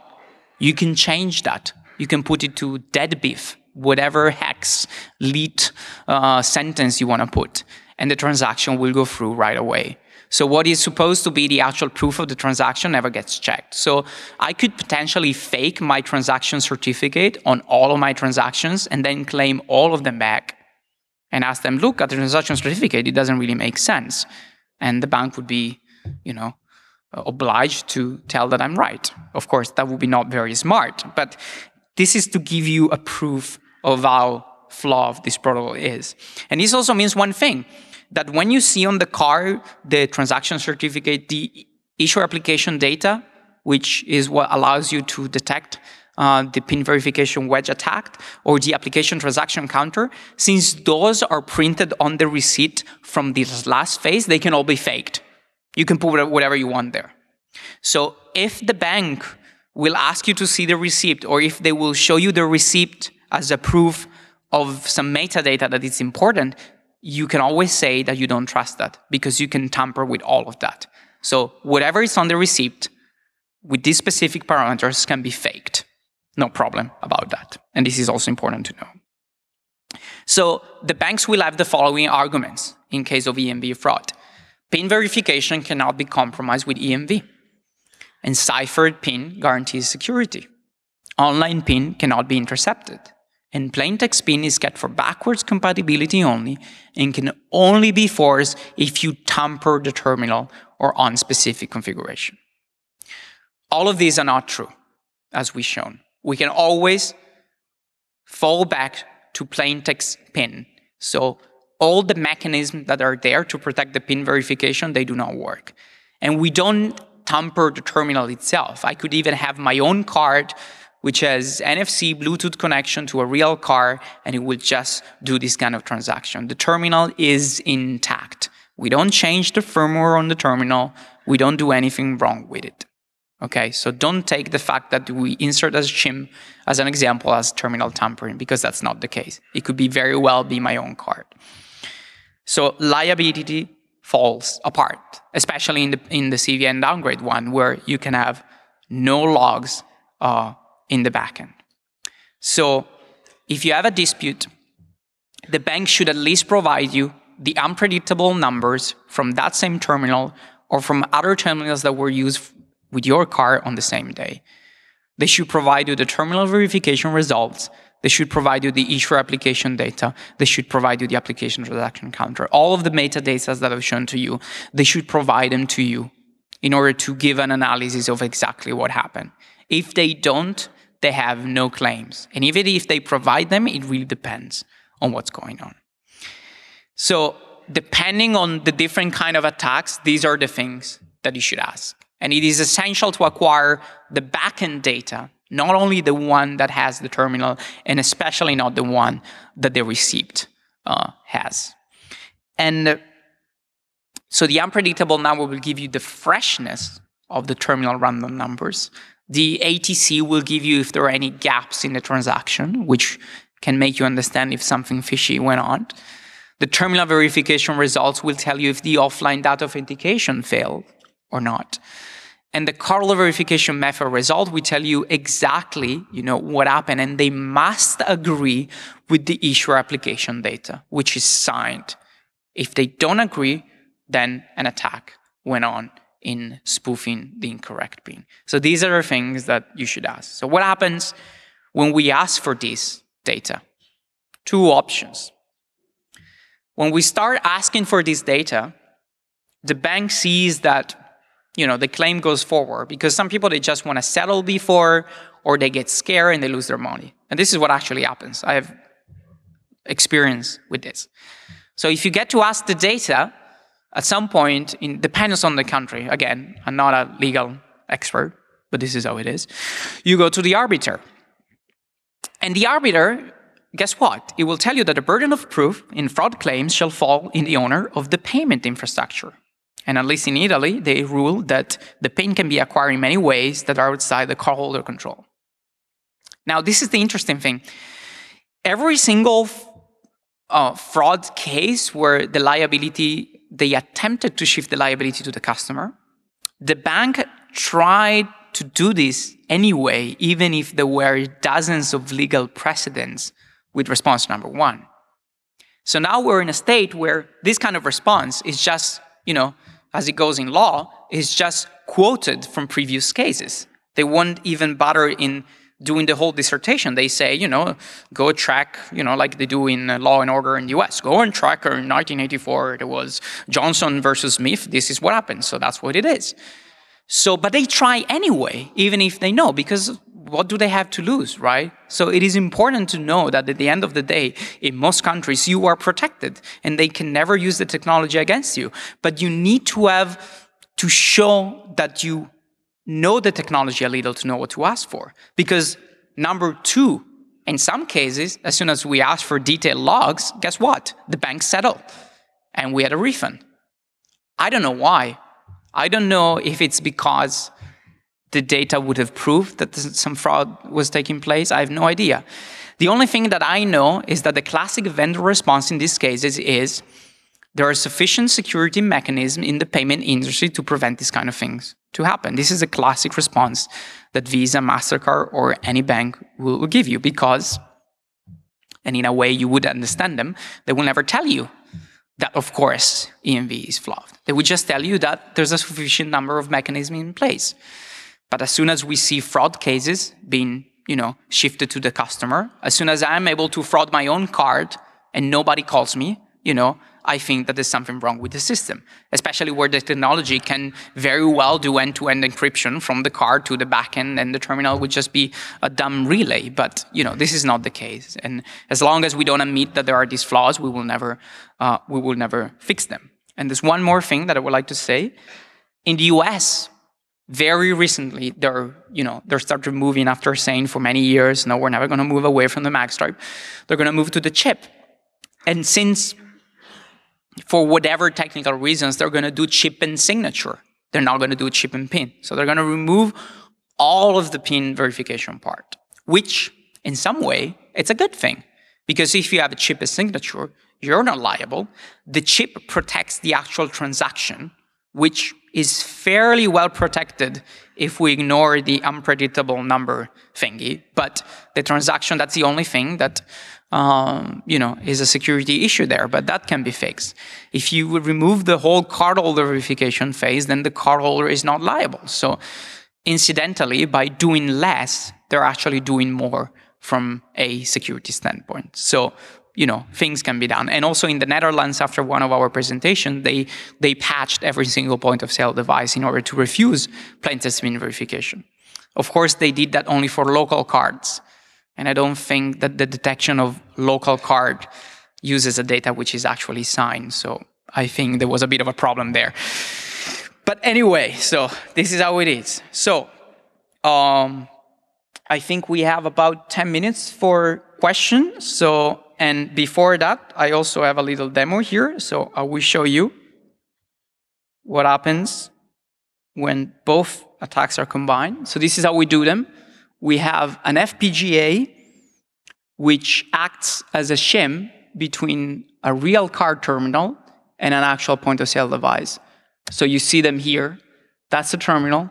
You can change that. You can put it to dead beef, whatever hex, leet uh, sentence you want to put and the transaction will go through right away. So what is supposed to be the actual proof of the transaction never gets checked. So I could potentially fake my transaction certificate on all of my transactions and then claim all of them back and ask them, look, at the transaction certificate, it doesn't really make sense. And the bank would be, you know, obliged to tell that I'm right. Of course, that would be not very smart, but this is to give you a proof of how flawed this protocol is. And this also means one thing that when you see on the card the transaction certificate, the issuer application data which is what allows you to detect uh, the PIN verification wedge attack or the application transaction counter, since those are printed on the receipt from this last phase, they can all be faked. You can put whatever you want there. So if the bank will ask you to see the receipt or if they will show you the receipt as a proof of some metadata that is important, you can always say that you don't trust that because you can tamper with all of that. So whatever is on the receipt with these specific parameters can be faked. No problem about that. And this is also important to know. So the banks will have the following arguments in case of EMV fraud. PIN verification cannot be compromised with EMV. And ciphered PIN guarantees security. Online PIN cannot be intercepted. And plaintext PIN is kept for backwards compatibility only and can only be forced if you tamper the terminal or on specific configuration. All of these are not true, as we've shown we can always fall back to plain text PIN. So all the mechanisms that are there to protect the PIN verification, they do not work. And we don't tamper the terminal itself. I could even have my own card which has NFC Bluetooth connection to a real car, and it will just do this kind of transaction. The terminal is intact. We don't change the firmware on the terminal. We don't do anything wrong with it. Okay, so don't take the fact that we insert as shim as an example as terminal tampering because that's not the case. It could be very well be my own card. So liability falls apart, especially in the in the CVN downgrade one where you can have no logs uh, in the backend. So if you have a dispute, the bank should at least provide you the unpredictable numbers from that same terminal or from other terminals that were used with your car on the same day. They should provide you the terminal verification results. They should provide you the issuer application data. They should provide you the application transaction counter. All of the metadata that I've shown to you, they should provide them to you in order to give an analysis of exactly what happened. If they don't, they have no claims. And even if they provide them, it really depends on what's going on. So depending on the different kind of attacks, these are the things that you should ask. And it is essential to acquire the backend data, not only the one that has the terminal, and especially not the one that the receipt uh, has. And so the unpredictable number will give you the freshness of the terminal random numbers. The ATC will give you if there are any gaps in the transaction, which can make you understand if something fishy went on. The terminal verification results will tell you if the offline data authentication failed or not. And the Carlo verification method result will tell you exactly, you know, what happened, and they must agree with the issuer application data, which is signed. If they don't agree, then an attack went on in spoofing the incorrect PIN. So these are the things that you should ask. So what happens when we ask for this data? Two options. When we start asking for this data, the bank sees that you know, the claim goes forward because some people, they just want to settle before or they get scared and they lose their money. And this is what actually happens. I have experience with this. So if you get to ask the data, at some point, in, depends on the country. Again, I'm not a legal expert, but this is how it is. You go to the arbiter. And the arbiter, guess what? It will tell you that the burden of proof in fraud claims shall fall in the owner of the payment infrastructure. And at least in Italy, they rule that the pain can be acquired in many ways that are outside the cardholder control. Now, this is the interesting thing. Every single uh, fraud case where the liability, they attempted to shift the liability to the customer, the bank tried to do this anyway, even if there were dozens of legal precedents with response number one. So now we're in a state where this kind of response is just, you know, as it goes in law, is just quoted from previous cases. They won't even bother in doing the whole dissertation. They say, you know, go track, you know, like they do in uh, Law and Order in the US. Go and track or in 1984, it was Johnson versus Smith. This is what happened. So that's what it is. So, but they try anyway, even if they know, because what do they have to lose, right? So it is important to know that at the end of the day, in most countries, you are protected and they can never use the technology against you. But you need to have to show that you know the technology a little to know what to ask for. Because number two, in some cases, as soon as we ask for detailed logs, guess what? The bank settled and we had a refund. I don't know why. I don't know if it's because the data would have proved that some fraud was taking place. I have no idea. The only thing that I know is that the classic vendor response in these cases is there are sufficient security mechanisms in the payment industry to prevent these kind of things to happen. This is a classic response that Visa, MasterCard, or any bank will give you because, and in a way you would understand them, they will never tell you that, of course, EMV is flawed. They would just tell you that there's a sufficient number of mechanisms in place. But as soon as we see fraud cases being, you know, shifted to the customer, as soon as I'm able to fraud my own card and nobody calls me, you know, I think that there's something wrong with the system, especially where the technology can very well do end-to-end encryption from the card to the backend, and the terminal would just be a dumb relay. But you know, this is not the case. And as long as we don't admit that there are these flaws, we will never, uh, we will never fix them. And there's one more thing that I would like to say. In the US, very recently, they're, you know, they're started moving after saying for many years, no, we're never going to move away from the magstripe. They're going to move to the chip. And since, for whatever technical reasons, they're going to do chip and signature. They're not going to do chip and pin. So they're going to remove all of the pin verification part, which in some way, it's a good thing. Because if you have a chip and signature, you're not liable. The chip protects the actual transaction, which is fairly well protected if we ignore the unpredictable number thingy. But the transaction, that's the only thing that um, you know is a security issue there, but that can be fixed. If you remove the whole cardholder verification phase, then the cardholder is not liable. So incidentally, by doing less, they're actually doing more from a security standpoint. So you know, things can be done. And also in the Netherlands, after one of our presentations, they, they patched every single point of sale device in order to refuse plain verification. Of course, they did that only for local cards. And I don't think that the detection of local card uses a data which is actually signed. So I think there was a bit of a problem there. But anyway, so this is how it is. So um, I think we have about 10 minutes for questions. So and before that, I also have a little demo here. So I will show you what happens when both attacks are combined. So this is how we do them. We have an FPGA which acts as a shim between a real card terminal and an actual point of sale device. So you see them here. That's the terminal.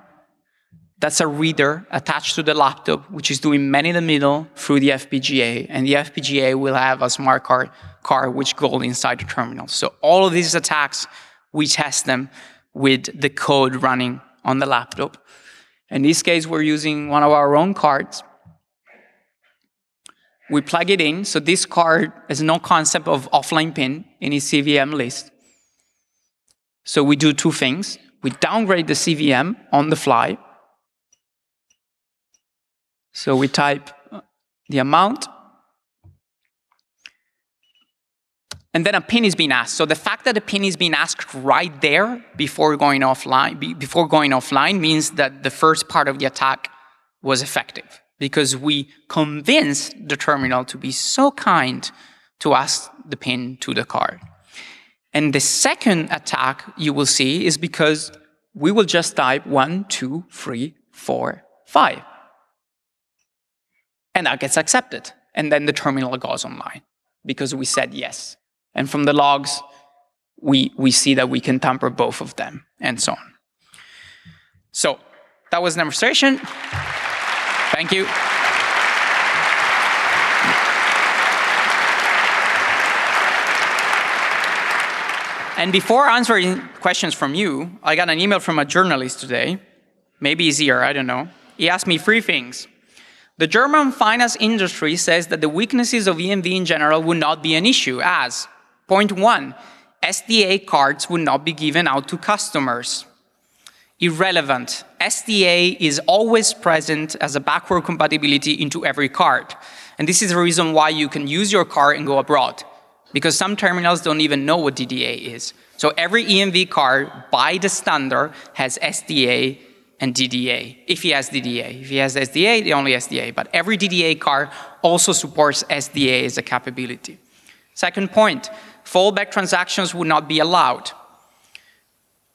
That's a reader attached to the laptop, which is doing man in the middle through the FPGA. And the FPGA will have a smart card, card which goes inside the terminal. So all of these attacks, we test them with the code running on the laptop. In this case, we're using one of our own cards. We plug it in. So this card has no concept of offline pin in its CVM list. So we do two things. We downgrade the CVM on the fly so we type the amount. And then a pin is being asked. So the fact that a pin is being asked right there before going offline, before going offline means that the first part of the attack was effective because we convinced the terminal to be so kind to ask the pin to the card. And the second attack you will see is because we will just type one, two, three, four, five and that gets accepted. And then the terminal goes online because we said yes. And from the logs, we, we see that we can tamper both of them and so on. So that was demonstration. Thank you. And before answering questions from you, I got an email from a journalist today, maybe easier, I don't know. He asked me three things. The German finance industry says that the weaknesses of EMV in general would not be an issue as, point one, SDA cards would not be given out to customers. Irrelevant. SDA is always present as a backward compatibility into every card. And this is the reason why you can use your card and go abroad. Because some terminals don't even know what DDA is. So every EMV card, by the standard, has SDA and DDA, if he has DDA. If he has SDA, the only SDA. But every DDA card also supports SDA as a capability. Second point, fallback transactions would not be allowed.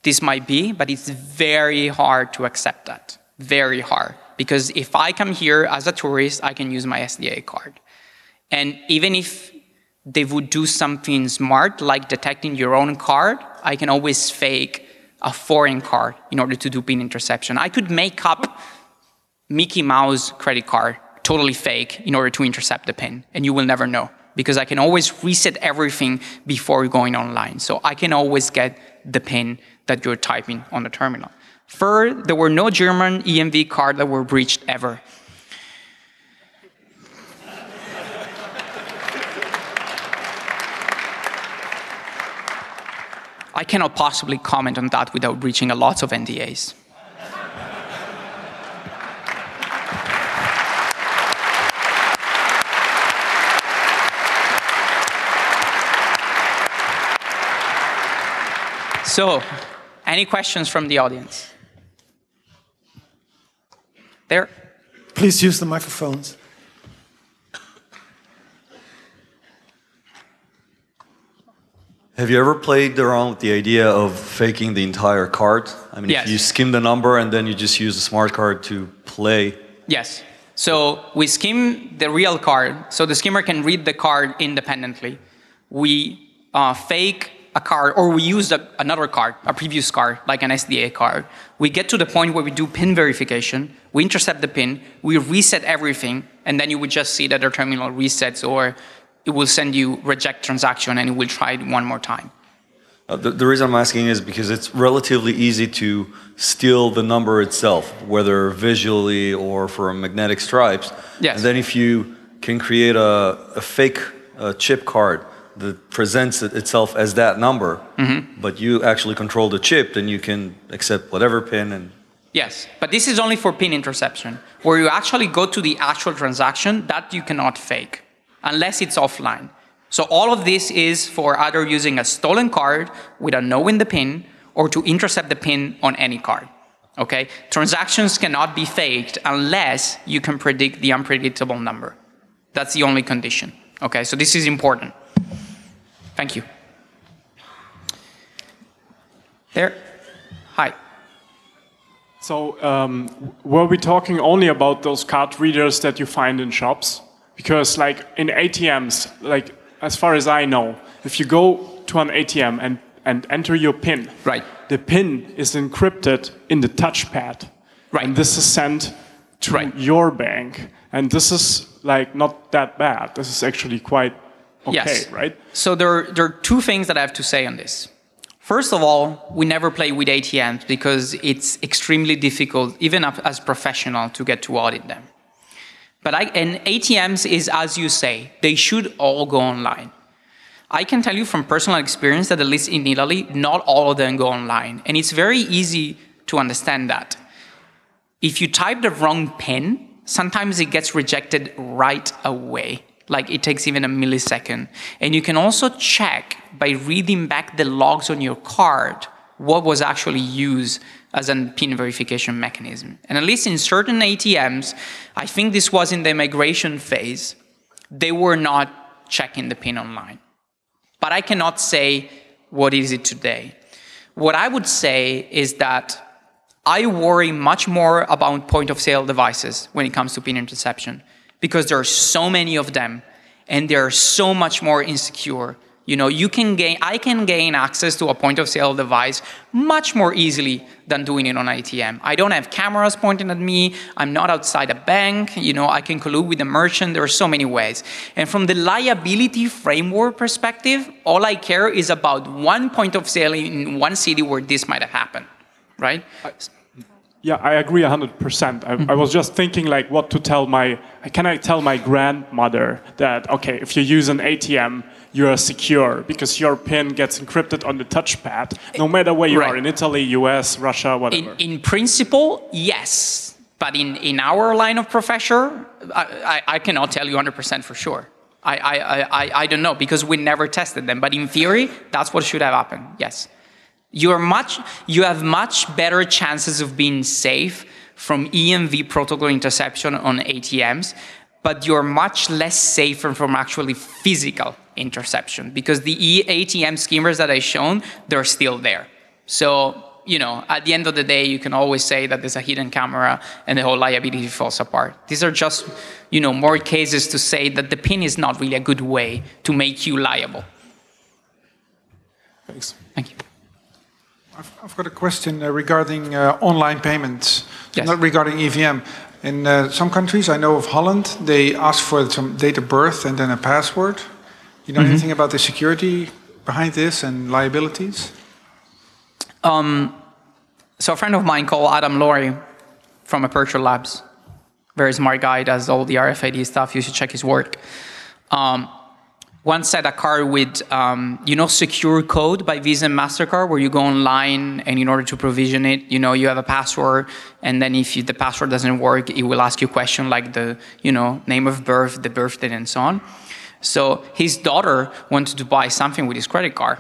This might be, but it's very hard to accept that. Very hard. Because if I come here as a tourist, I can use my SDA card. And even if they would do something smart, like detecting your own card, I can always fake a foreign card in order to do PIN interception. I could make up Mickey Mouse credit card, totally fake, in order to intercept the PIN, and you will never know because I can always reset everything before going online. So I can always get the PIN that you're typing on the terminal. Third, there were no German EMV cards that were breached ever. I cannot possibly comment on that without breaching a lot of NDAs. So, any questions from the audience? There. Please use the microphones. Have you ever played around with the idea of faking the entire card? I mean, Yes. if you skim the number and then you just use the smart card to play. Yes. So we skim the real card, so the skimmer can read the card independently. We uh, fake a card, or we use a, another card, a previous card, like an SDA card. We get to the point where we do PIN verification, we intercept the PIN, we reset everything, and then you would just see that the terminal resets, or it will send you reject transaction, and it will try it one more time. Uh, the, the reason I'm asking is because it's relatively easy to steal the number itself, whether visually or from magnetic stripes. Yes. And then if you can create a, a fake uh, chip card that presents itself as that number, Mm-hmm. but you actually control the chip, then you can accept whatever pin and Yes, but this is only for PIN interception, where you actually go to the actual transaction that you cannot fake, unless it's offline. So all of this is for either using a stolen card without knowing the PIN, or to intercept the PIN on any card. Okay? Transactions cannot be faked unless you can predict the unpredictable number. That's the only condition. Okay, so this is important. Thank you. There. Hi. So, um, were we talking only about those card readers that you find in shops? Because, like in ATMs, like as far as I know, if you go to an ATM and, and enter your PIN, Right. the PIN is encrypted in the touchpad. Right. And this is sent to Right. your bank. And this is like not that bad. This is actually quite okay, Yes. right? So there, there are two things that I have to say on this. First of all, we never play with ATMs because it's extremely difficult, even as professional, to get to audit them. But I, and ATMs is, as you say, they should all go online. I can tell you from personal experience that at least in Italy, not all of them go online. And it's very easy to understand that. If you type the wrong PIN, sometimes it gets rejected right away. Like it takes even a millisecond. And you can also check by reading back the logs on your card what was actually used as a PIN verification mechanism. And at least in certain ATMs, I think this was in the migration phase, they were not checking the PIN online. But I cannot say what is it today. What I would say is that I worry much more about point of sale devices when it comes to PIN interception because there are so many of them and they're so much more insecure. You know, you can gain, I can gain access to a point of sale device much more easily than doing it on ATM. I don't have cameras pointing at me. I'm not outside a bank. You know, I can collude with the merchant. There are so many ways. And from the liability framework perspective, all I care is about one point of sale in one city where this might have happened, right? Yeah, I agree 100%. I, I was just thinking like what to tell my, can I tell my grandmother that, okay, if you use an ATM, you are secure because your PIN gets encrypted on the touchpad, no matter where you Right. are, in Italy, US, Russia, In, whatever. in principle, yes. But in, in our line of profession, I, I, I cannot tell you 100% for sure. I, I, I- I don't know because we never tested them. But in theory, that's what should have happened, yes. You're much, you have much better chances of being safe from EMV protocol interception on ATMs, but you're much less safer from actually physical interception because the E- ATM skimmers that I shown, they're still there. So, you know, at the end of the day, you can always say that there's a hidden camera and the whole liability falls apart. These are just, you know, more cases to say that the PIN is not really a good way to make you liable. Thanks. Thank you. I've, got a question uh, regarding uh, online payments, Yes. not regarding EVM. In uh, some countries, I know of Holland, they ask for some date of birth and then a password. You know anything about the security behind this and liabilities? So a friend of mine called Adam Laurie from Aperture Labs, very smart guy, does all the RFID stuff. You should check his work. Um, once set a card with, um, you know, secure code by Visa and Mastercard, where you go online and in order to provision it, you know, you have a password, and then if you, the password doesn't work, it will ask you a question like the, you know, name of birth, the birthday and so on. So his daughter wanted to buy something with his credit card.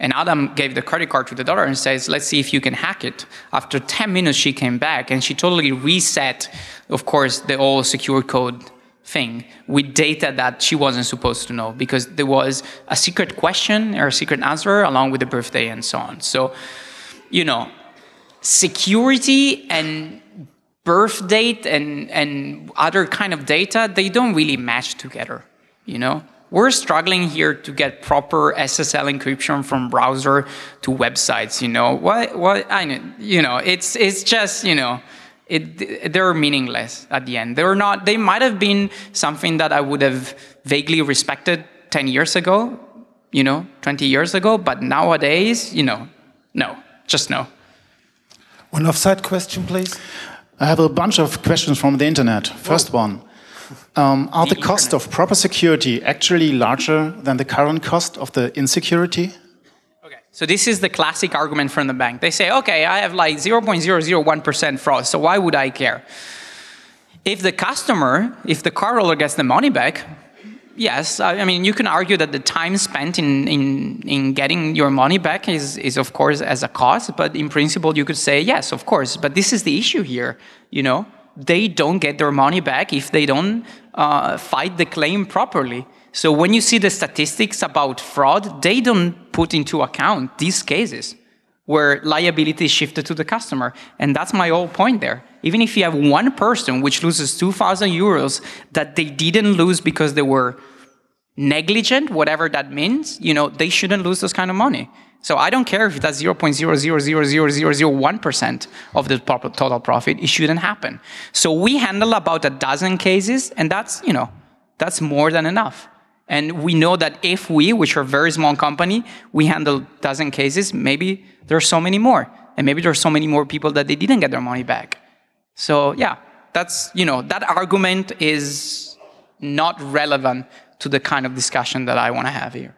And Adam gave the credit card to the daughter and says, let's see if you can hack it. After 10 minutes, she came back and she totally reset, of course, the whole secure code thing with data that she wasn't supposed to know because there was a secret question or a secret answer along with the birthday and so on. So, you know, security and birth date and, and other kind of data, they don't really match together, you know? We're struggling here to get proper SSL encryption from browser to websites, you know? What, what, I know, you know, it's, it's just, you know, it, they're meaningless at the end. They're not, they might have been something that I would have vaguely respected 10 years ago, you know, 20 years ago, but nowadays, you know, no, just no. One offside question, please. I have a bunch of questions from the internet. First one. Um, are The the, cost internet. of proper security actually larger than the current cost of the insecurity? So this is the classic argument from the bank. They say, okay, I have like 0.001% fraud, so why would I care? If the customer, if the car holder gets the money back, yes, I I mean, you can argue that the time spent in, in, in getting your money back is, is, of course, as a cost, but in principle, you could say, yes, of course. But this is the issue here, you know? They don't get their money back if they don't uh, fight the claim properly. So when you see the statistics about fraud, they don't put into account these cases where liability is shifted to the customer. And that's my whole point there. Even if you have one person which loses 2,000 euros that they didn't lose because they were negligent, whatever that means, you know, they shouldn't lose this kind of money. So I don't care if that's 0.0000001% of the total profit, it shouldn't happen. So we handle about a dozen cases, and that's, you know, that's more than enough. And we know that if we, which are a very small company, we handle dozen cases, maybe there's so many more. And maybe there's so many more people that they didn't get their money back. So yeah, that's, you know, that argument is not relevant to the kind of discussion that I want to have here.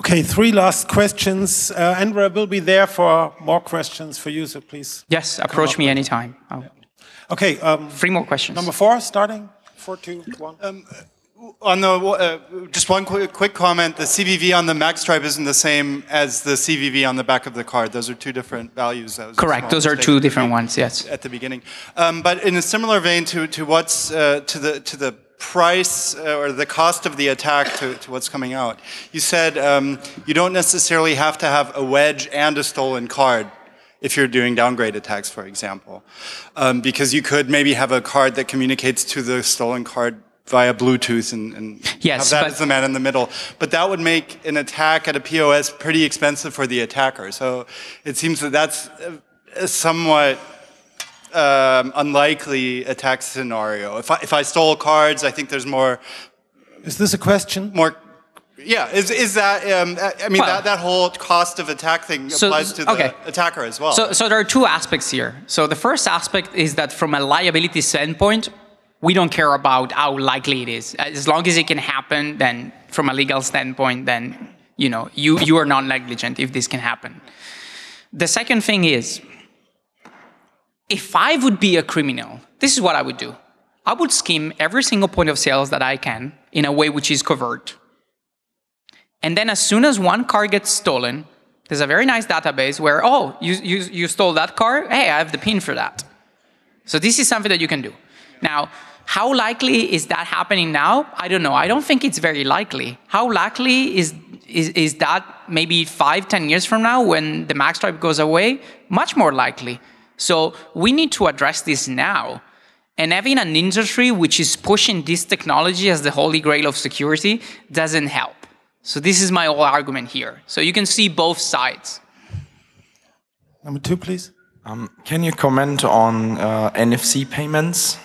Okay, three last questions. Uh, Andrea will be there for more questions for you, so please. Yes, approach me anytime. Oh, Okay, um, Three more questions. number four, starting. Four, two, one. On the uh, just one quick, quick comment: the CVV on the max stripe isn't the same as the CVV on the back of the card. Those are two different values. Correct. Those are two different ones, yes. At the beginning, um, but in a similar vein to to what's uh, to the to the price uh, or the cost of the attack to, to what's coming out. You said um, you don't necessarily have to have a wedge and a stolen card if you're doing downgrade attacks, for example, um, because you could maybe have a card that communicates to the stolen card via Bluetooth and, and Yes, have that but- as the man in the middle. But that would make an attack at a POS pretty expensive for the attacker. So it seems that that's a- a somewhat um, unlikely attack scenario. If I, if I stole cards, I think there's more Is this a question? more. Yeah, is, is that, um, I I mean, Well- that, that whole cost of attack thing So- applies to the okay. attacker as well. So, so there are two aspects here. So the first aspect is that from a liability standpoint, we don't care about how likely it is. Uh, as long as it can happen, then from a legal standpoint, then you know you you are not negligent if this can happen. The second thing is, if I would be a criminal, this is what I would do. I would skim every single point of sales that I can in a way which is covert. And then as soon as one car gets stolen, There's a very nice database where, oh, you, you, you stole that car. Hey, I have the PIN for that. So this is something that you can do. Now, how likely is that happening now? I don't know. I don't think it's very likely. How likely is, is, is that maybe five, ten years from now when the max stripe goes away? Much more likely. So we need to address this now. And having an industry which is pushing this technology as the holy grail of security doesn't help. So this is my whole argument here. So you can see both sides. Number two, please. Um, can you comment on uh, NFC payments?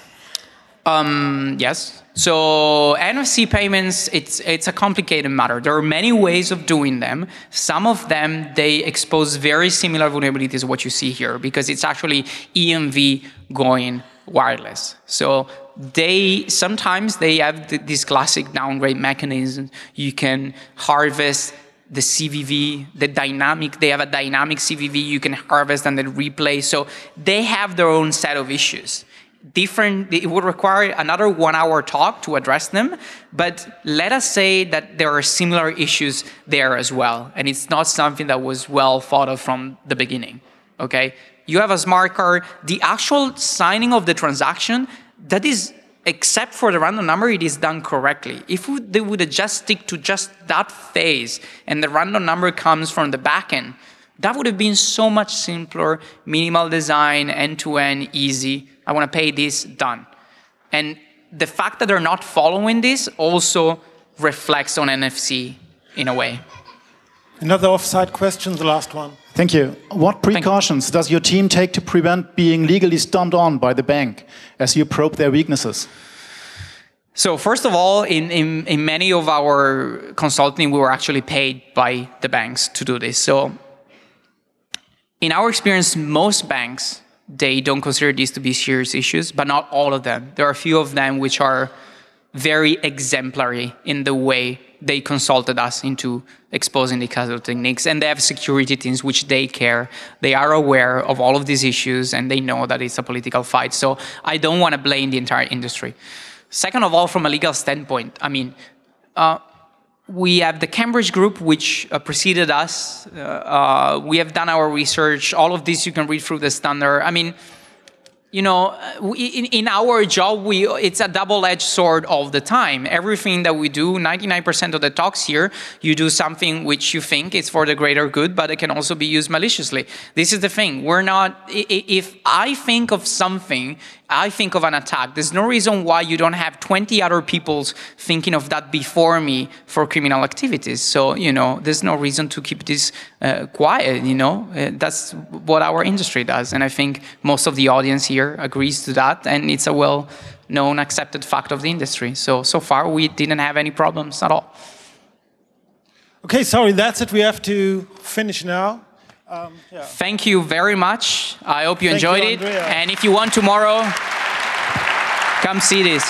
Um, yes. So NFC payments, it's it's a complicated matter. There are many ways of doing them. Some of them they expose very similar vulnerabilities to what you see here because it's actually EMV going wireless. So they sometimes they have th this classic downgrade mechanism. You can harvest the CVV, the dynamic, they have a dynamic CVV you can harvest and then replay. So they have their own set of issues. Different, it would require another one hour talk to address them, but let us say that there are similar issues there as well. And it's not something that was well thought of from the beginning, okay? You have a smart card, the actual signing of the transaction, that is except for the random number, it is done correctly. If they would just stick to just that phase and the random number comes from the backend, that would have been so much simpler, minimal design, end-to-end, easy. I want to pay this, done. And the fact that they're not following this also reflects on NFC in a way. Another offside question, the last one. Thank you. What precautions does your team take to prevent being legally stomped on by the bank as you probe their weaknesses? So first of all, in, in, in many of our consulting, we were actually paid by the banks to do this. So in our experience, most banks, they don't consider these to be serious issues, but not all of them. There are a few of them which are very exemplary in the way they consulted us into exposing the casual techniques and they have security teams which they care. They are aware of all of these issues and they know that it's a political fight. So i don't want to blame the entire industry. Second of all from a legal standpoint i mean uh, we have the Cambridge group, which uh, preceded us. Uh, uh we have done our research. All of this you can read through the standard. I mean, you know, in, in our job, we it's a double-edged sword all the time. Everything that we do, 99% of the talks here, you do something which you think is for the greater good, but it can also be used maliciously. This is the thing. We're not. If I think of something I think of an attack. There's no reason why you don't have 20 other people thinking of that before me for criminal activities. So, you know, there's no reason to keep this uh, quiet, you know. Uh, that's what our industry does. And I think most of the audience here agrees to that. And it's a well known, accepted fact of the industry. So, so far, we didn't have any problems at all. Okay, sorry, that's it. We have to finish now. Um, yeah. Thank you very much. I hope you Thank enjoyed you, it. And if you want tomorrow, come see this.